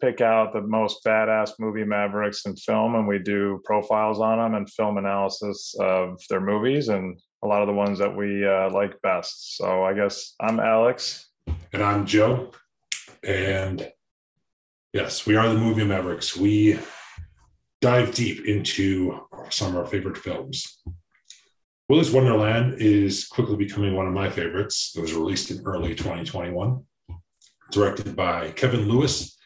pick out the most badass movie mavericks in film and we do profiles on them and film analysis of their movies and a lot of the ones that we uh, like best. So I guess I'm Alex. And I'm Joe. And yes, we are the movie mavericks. We dive deep into some of our favorite films. Willy's Wonderland is quickly becoming one of my favorites. It was released in early 2021 directed by Kevin Lewis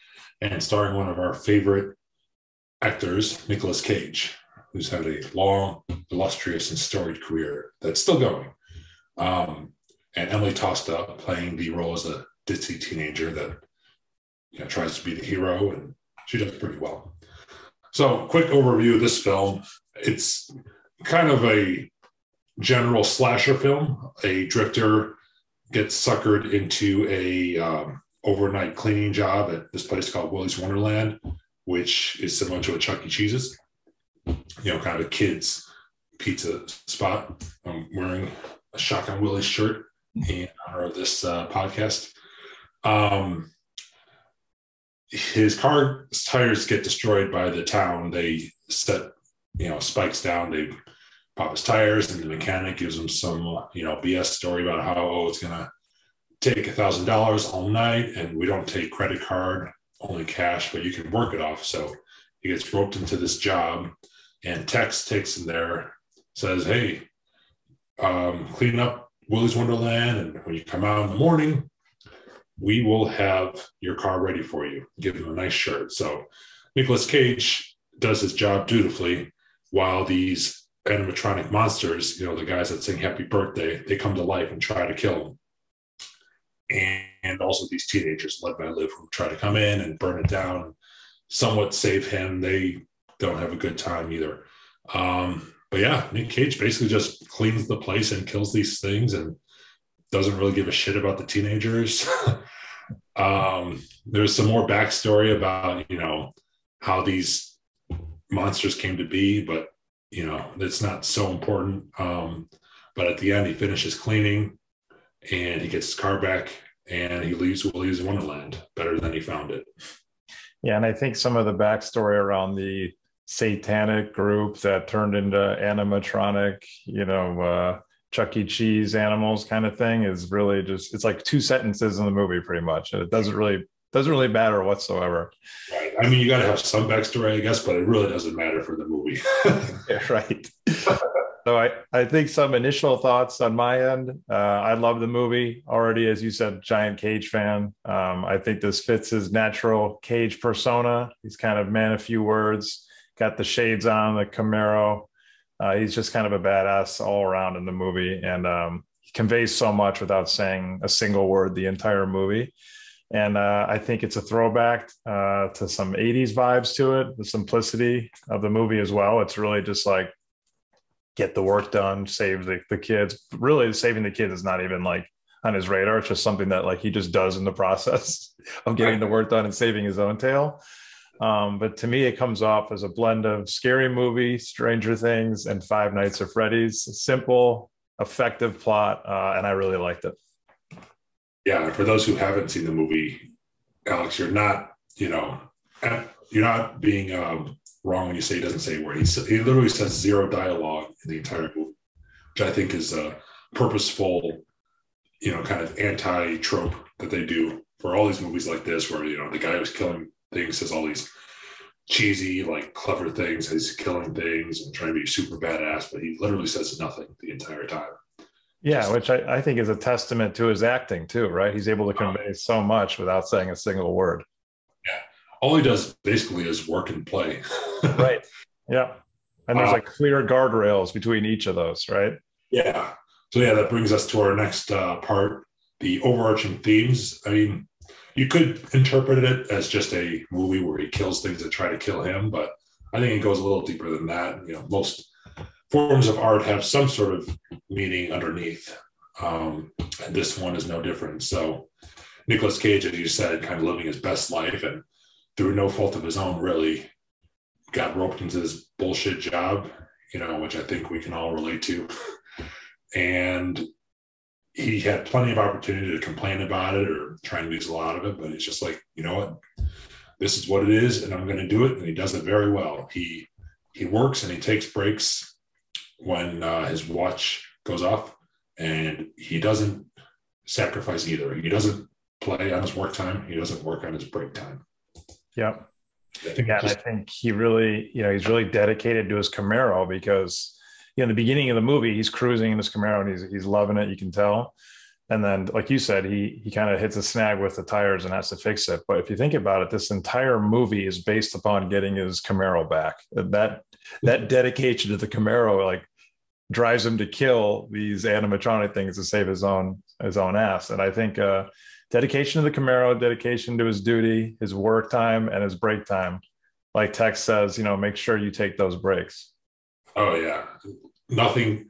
and starring one of our favorite actors, Nicolas Cage, who's had a long, illustrious, and storied career that's still going. Um, and Emily Tosta playing the role as a ditzy teenager that you know, tries to be the hero, and she does pretty well. So, quick overview of this film. It's kind of a general slasher film. A drifter gets suckered into a um, overnight cleaning job at this place called Willy's Wonderland, which is similar to a Chuck E. Cheese's, you know, kind of a kid's pizza spot. I'm wearing a Shotgun Willie shirt in honor of this uh, podcast. Um, his car's tires get destroyed by the town. They set, you know, spikes down. They pop his tires, and the mechanic gives him some, you know, BS story about how oh, it's gonna take a thousand dollars all night and we don't take credit card only cash but you can work it off. So he gets roped into this job and tex takes him there says hey um, clean up willy's wonderland and when you come out in the morning we will have your car ready for you. Give him a nice shirt. So nicolas cage does his job dutifully while these animatronic monsters you know the guys that sing happy birthday they come to life and try to kill him and also these teenagers led by Liv who try to come in and burn it down, somewhat save him. They don't have a good time either. Um, but yeah, Nic Cage basically just cleans the place and kills these things and doesn't really give a shit about the teenagers. um, there's some more backstory about, you know, how these monsters came to be, but you know, it's not so important. Um, but at the end, he finishes cleaning and he gets his car back and he leaves Willy's Wonderland better than he found it. Yeah, and I think some of the backstory around the satanic group that turned into animatronic, you know, uh, Chuck E. Cheese animals kind of thing is really just it's like two sentences in the movie pretty much. And it doesn't really doesn't really matter whatsoever. Right. I mean, you got to have some backstory, I guess, but it really doesn't matter for the movie. yeah, right. So I, I think some initial thoughts on my end. Uh, I love the movie already, as you said, giant Cage fan. Um, I think this fits his natural Cage persona. He's kind of man a few words, got the shades on, the Camaro. Uh, he's just kind of a badass all around in the movie, and um, he conveys so much without saying a single word the entire movie. And uh, I think it's a throwback uh, to some 80s vibes to it, the simplicity of the movie as well. It's really just like get the work done, save the, the kids. Really, saving the kids is not even like on his radar. It's just something that like he just does in the process of getting the work done and saving his own tail. Um, but to me, it comes off as a blend of scary movie, Stranger Things, and Five Nights at Freddy's. Simple, effective plot, uh, and I really liked it. Yeah, for those who haven't seen the movie, Alex, you're not, you know, you're not being um, wrong when you say he doesn't say a word. He, he literally says zero dialogue in the entire movie, which I think is a purposeful, you know, kind of anti trope that they do for all these movies like this, where, you know, the guy who's killing things says all these cheesy, like clever things, he's killing things and trying to be super badass, but he literally says nothing the entire time. Yeah, which I, I think is a testament to his acting too, right? He's able to uh-huh. convey so much without saying a single word all he does basically is work and play. right. Yeah. And there's uh, like clear guardrails between each of those, right? Yeah. So yeah, that brings us to our next uh, part, the overarching themes. I mean, you could interpret it as just a movie where he kills things that try to kill him, but I think it goes a little deeper than that. You know, most forms of art have some sort of meaning underneath, um, and this one is no different. So, Nicolas Cage, as you said, kind of living his best life, and through no fault of his own, really got roped into this bullshit job, you know, which I think we can all relate to. and he had plenty of opportunity to complain about it or try and lose a lot of it, but it's just like, you know what? this is what it is, and I'm going to do it. And he does it very well. He he works and he takes breaks when uh, his watch goes off, and he doesn't sacrifice either. He doesn't play on his work time. He doesn't work on his break time. Yep. I yeah, I think he really, you know, he's really dedicated to his Camaro because, you know, in the beginning of the movie, he's cruising in his Camaro and he's he's loving it. You can tell. And then, like you said, he he kind of hits a snag with the tires and has to fix it. But if you think about it, this entire movie is based upon getting his Camaro back. That that dedication to the Camaro, like drives him to kill these animatronic things to save his own his own ass. And I think uh, dedication to the Camaro, dedication to his duty, his work time, and his break time. Like Tex says, you know, make sure you take those breaks. Oh yeah, nothing,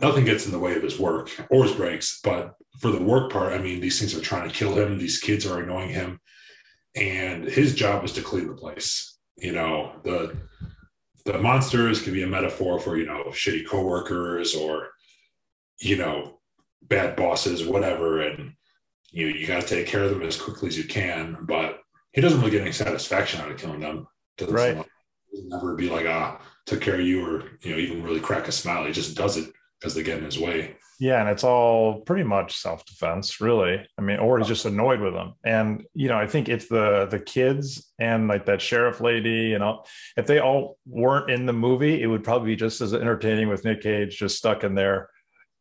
nothing gets in the way of his work or his breaks. But for the work part, I mean, these things are trying to kill him. These kids are annoying him, and his job is to clean the place. You know, the the monsters can be a metaphor for you know shitty coworkers or you know bad bosses, whatever, and you you got to take care of them as quickly as you can. But he doesn't really get any satisfaction out of killing them. Doesn't right. never be like ah took care of you or you know even really crack a smile. He just does it because they get in his way. Yeah, and it's all pretty much self-defense, really. I mean, or he's just annoyed with them. And you know, I think if the the kids and like that sheriff lady and all, if they all weren't in the movie, it would probably be just as entertaining with Nic Cage just stuck in there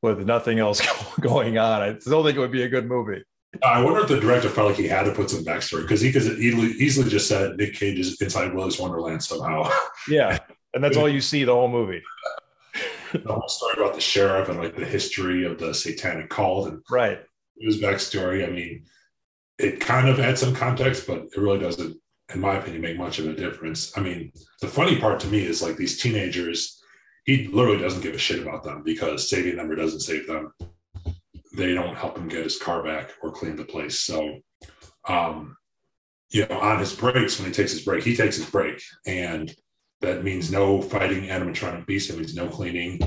with nothing else going on. I still think it would be a good movie. Uh, I wonder if the director felt like he had to put some backstory because he could easily, easily just said Nic Cage is inside Willy's Wonderland somehow. Yeah, and that's all you see the whole movie the whole story about the sheriff and like the history of the satanic cult and right his backstory. I mean, it kind of adds some context, but it really doesn't, in my opinion, make much of a difference. I mean, the funny part to me is like these teenagers, he literally doesn't give a shit about them because saving them or doesn't save them. They don't help him get his car back or clean the place. So, um, you know, on his breaks, when he takes his break, he takes his break. And that means no fighting animatronic beasts. That means no cleaning.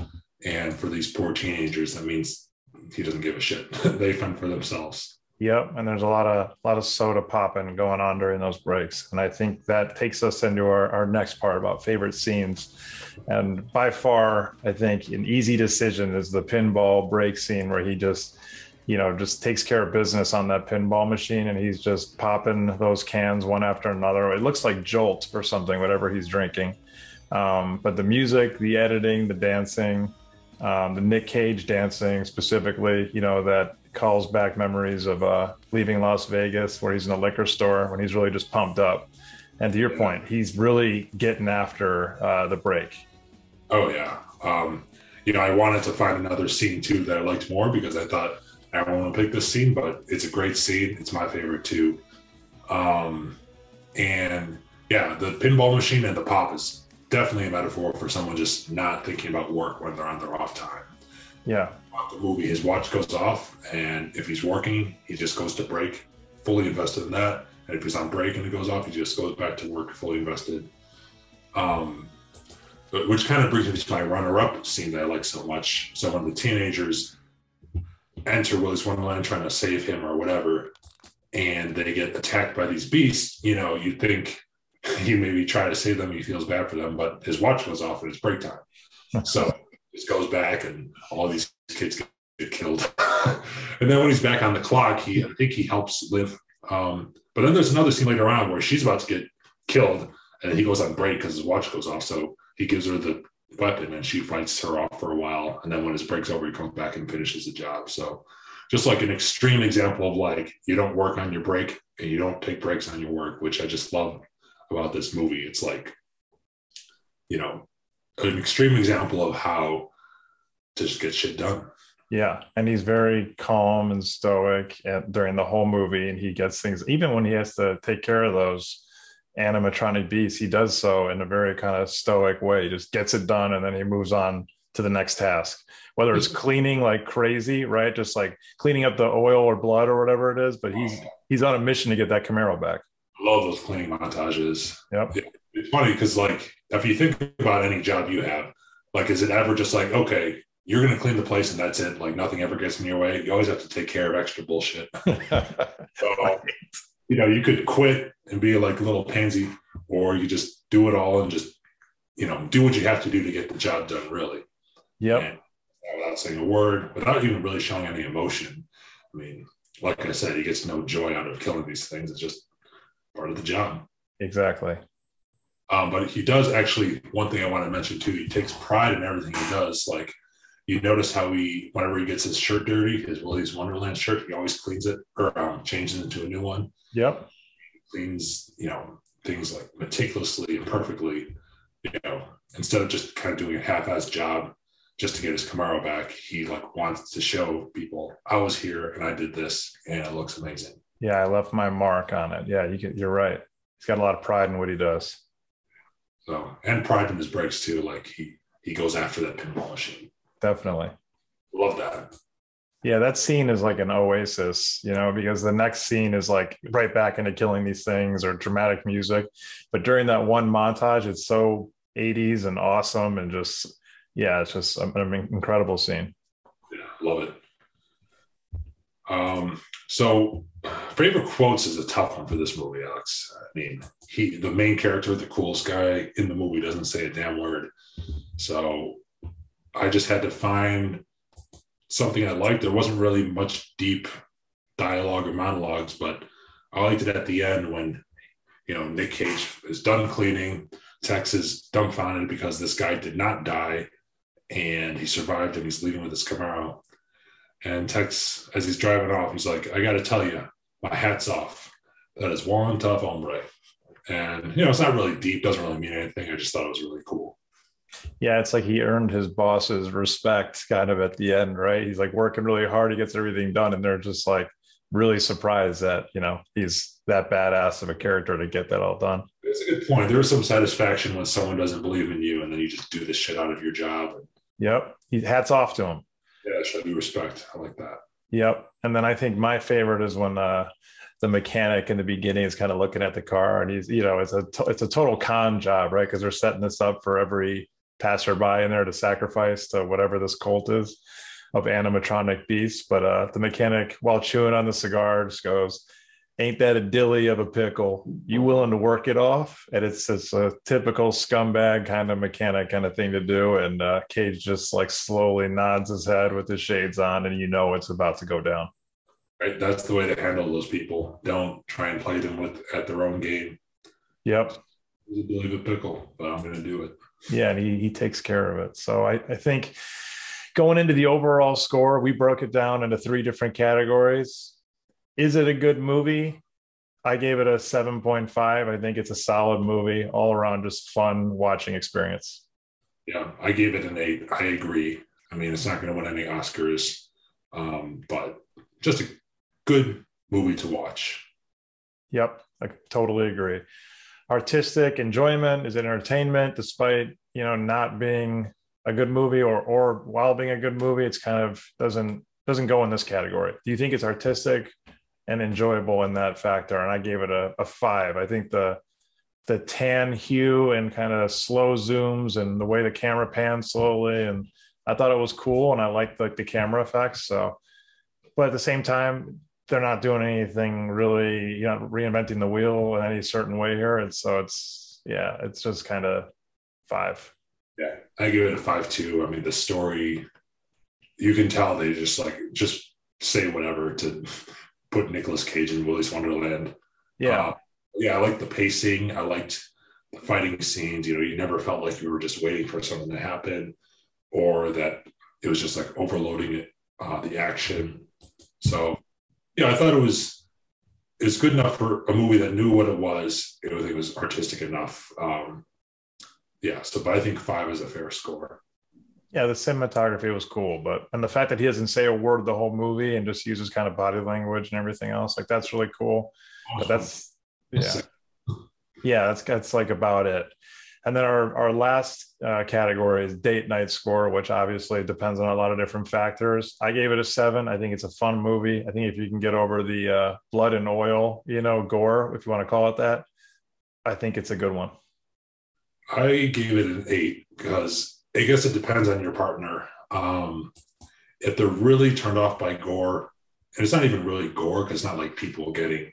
And for these poor teenagers, that means he doesn't give a shit. they fend for themselves. Yep, and there's a lot of a lot of soda popping going on during those breaks, and I think that takes us into our, our next part about favorite scenes. And by far, I think an easy decision is the pinball break scene where he just, you know, just takes care of business on that pinball machine, and he's just popping those cans one after another. It looks like Jolt or something, whatever he's drinking. Um, but the music, the editing, the dancing, um, the Nic Cage dancing specifically, you know, that calls back memories of uh, leaving Las Vegas where he's in a liquor store when he's really just pumped up. And to your yeah. point, he's really getting after uh, the break. Oh, yeah. Um, you know, I wanted to find another scene too that I liked more because I thought I want to pick this scene, but it's a great scene. It's my favorite too. Um, and yeah, the pinball machine and the pop is definitely a metaphor for someone just not thinking about work when they're on their off time. Yeah. The movie, his watch goes off, and if he's working, he just goes to break, fully invested in that. And if he's on break and it goes off, he just goes back to work, fully invested. Um, which kind of brings me to my runner-up scene that I like so much. So when the teenagers enter Willy's Wonderland trying to save him or whatever, and they get attacked by these beasts, you know, you think he maybe try to save them. He feels bad for them, but his watch goes off and it's break time. so it goes back and all these kids get, killed. and then when he's back on the clock, he I think he helps Liv. Um, but then there's another scene later on where she's about to get killed and he goes on break because his watch goes off. So he gives her the weapon and she fights her off for a while. And then when his break's over, he comes back and finishes the job. So just like an extreme example of like you don't work on your break and you don't take breaks on your work, which I just love about this movie. It's like, you know, an extreme example of how just get shit done. Yeah, and he's very calm and stoic at, during the whole movie, and he gets things. Even when he has to take care of those animatronic beasts, he does so in a very kind of stoic way. He just gets it done, and then he moves on to the next task. Whether it's mm-hmm. cleaning like crazy, right? Just like cleaning up the oil or blood or whatever it is, but he's oh. he's on a mission to get that Camaro back love those cleaning montages. Yep. It's funny because like if you think about any job you have, like is it ever just like, okay, you're gonna clean the place and that's it, like nothing ever gets in your way. You always have to take care of extra bullshit. so you know, you could quit and be like a little pansy, or you just do it all and just, you know, do what you have to do to get the job done, really. Yep. And without saying a word, without even really showing any emotion. I mean, like I said, he gets no joy out of killing these things. It's just part of the job. Exactly. Um, but he does actually, one thing I want to mention too, he takes pride in everything he does. Like you notice how he, whenever he gets his shirt dirty, his Willy's Wonderland shirt, he always cleans it or um, changes it into a new one. Yep. He cleans, you know, things like meticulously and perfectly, you know, instead of just kind of doing a half-ass job just to get his Camaro back, he like wants to show people I was here and I did this and it looks amazing. Yeah, I left my mark on it. Yeah, you can, you're right. He's got a lot of pride in what he does. So and pride in his breaks too. Like he he goes after that pinball machine. Definitely. Love that. Yeah, that scene is like an oasis, you know, because the next scene is like right back into killing these things or dramatic music. But during that one montage, it's so 80s and awesome and just yeah, it's just an incredible scene. Yeah, love it. Um, so favorite quotes is a tough one for this movie, Alex. I mean, he the main character, the coolest guy in the movie, doesn't say a damn word. So I just had to find something I liked. There wasn't really much deep dialogue or monologues, but I liked it at the end when you know Nic Cage is done cleaning. Tex is dumbfounded because this guy did not die and he survived and he's leaving with his Camaro. And Tex, as he's driving off, he's like, I got to tell you, my hat's off. That is one tough hombre. And, you know, it's not really deep, doesn't really mean anything. I just thought it was really cool. Yeah, it's like he earned his boss's respect kind of at the end, right? He's like working really hard, he gets everything done, and they're just like really surprised that, you know, he's that badass of a character to get that all done. It's a good point. There is some satisfaction when someone doesn't believe in you and then you just do the shit out of your job. Yep. He hats off to him. Yeah, show due respect. I like that. Yep. And then I think my favorite is when uh, the mechanic in the beginning is kind of looking at the car and he's, you know, it's a to- it's a total con job, right? Because they're setting this up for every passerby in there to sacrifice to whatever this cult is of animatronic beasts. But uh, the mechanic, while chewing on the cigar, just goes, ain't that a dilly of a pickle? You willing to work it off? And it's just a typical scumbag kind of mechanic kind of thing to do. And uh, Cage just like slowly nods his head with his shades on, and you know it's about to go down. Right, that's the way to handle those people. Don't try and play them with at their own game. Yep. It's a dilly of a pickle, but I'm going to do it. Yeah, and he he takes care of it. So I, I think going into the overall score, we broke it down into three different categories is it a good movie? I gave it a 7.5. I think it's a solid movie, all around just fun watching experience. Yeah, I gave it an eight. I agree. I mean, it's not going to win any Oscars, um, but just a good movie to watch. Yep, I totally agree. Artistic enjoyment is entertainment, despite you know not being a good movie or or while being a good movie, it's kind of doesn't doesn't go in this category. Do you think it's artistic? and enjoyable in that factor. And I gave it a, a five. I think the the tan hue and kind of slow zooms and the way the camera pans slowly and I thought it was cool and I liked like the camera effects. So, but at the same time, they're not doing anything really, you know, reinventing the wheel in any certain way here. And so it's yeah, it's just kind of five. Yeah, I give it a five too. I mean, the story, you can tell they just like just say whatever to put Nicolas Cage in Willy's Wonderland. Yeah. Uh, yeah, I liked the pacing. I liked the fighting scenes. You know, you never felt like you were just waiting for something to happen or that it was just like overloading it, uh, the action. So, yeah, I thought it was it's good enough for a movie that knew what it was. It was, it was artistic enough. Um, yeah, so but I think five is a fair score yeah, the cinematography was cool, but and the fact that he doesn't say a word the whole movie and just uses kind of body language and everything else, like that's really cool. But that's yeah, yeah, that's that's like about it. And then our our last uh, category is date night score, which obviously depends on a lot of different factors. I gave it a seven. I think it's a fun movie. I think if you can get over the uh, blood and oil, you know, gore, if you want to call it that, I think it's a good one. I gave it an eight because I guess it depends on your partner. Um, if they're really turned off by gore, and it's not even really gore because it's not like people getting,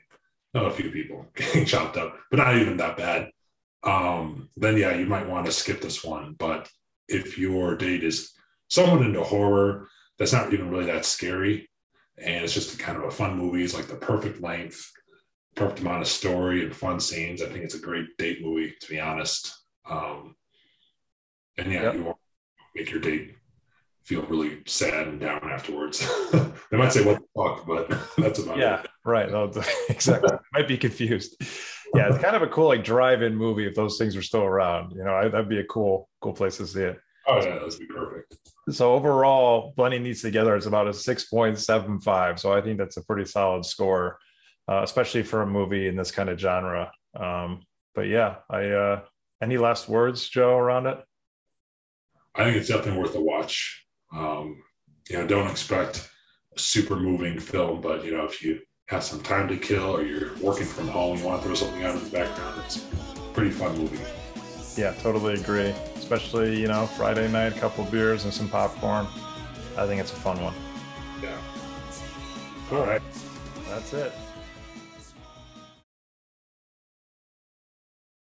know a few people getting chopped up, but not even that bad. Um, then yeah, you might want to skip this one. But if your date is someone into horror, that's not even really that scary, and it's just kind of a fun movie. It's like the perfect length, perfect amount of story and fun scenes. I think it's a great date movie, to be honest. Um, and yeah, yep. you won't make your date feel really sad and down afterwards. they might say what the fuck, but that's about yeah, it. Yeah, right. No, exactly. might be confused. Yeah, it's kind of a cool like drive-in movie if those things are still around. You know, that'd be a cool, cool place to see it. Oh yeah, that'd be perfect. So overall, blending these together is about a six point seven five. So I think that's a pretty solid score, uh, especially for a movie in this kind of genre. Um, but yeah, I uh, any last words, Joe, around it? I think it's definitely worth a watch. Um, you know, don't expect a super moving film, but you know, if you have some time to kill or you're working from home, you want to throw something out in the background, it's a pretty fun movie. Yeah, totally agree. Especially, you know, Friday night, a couple beers and some popcorn. I think it's a fun one. Yeah. All right. That's it.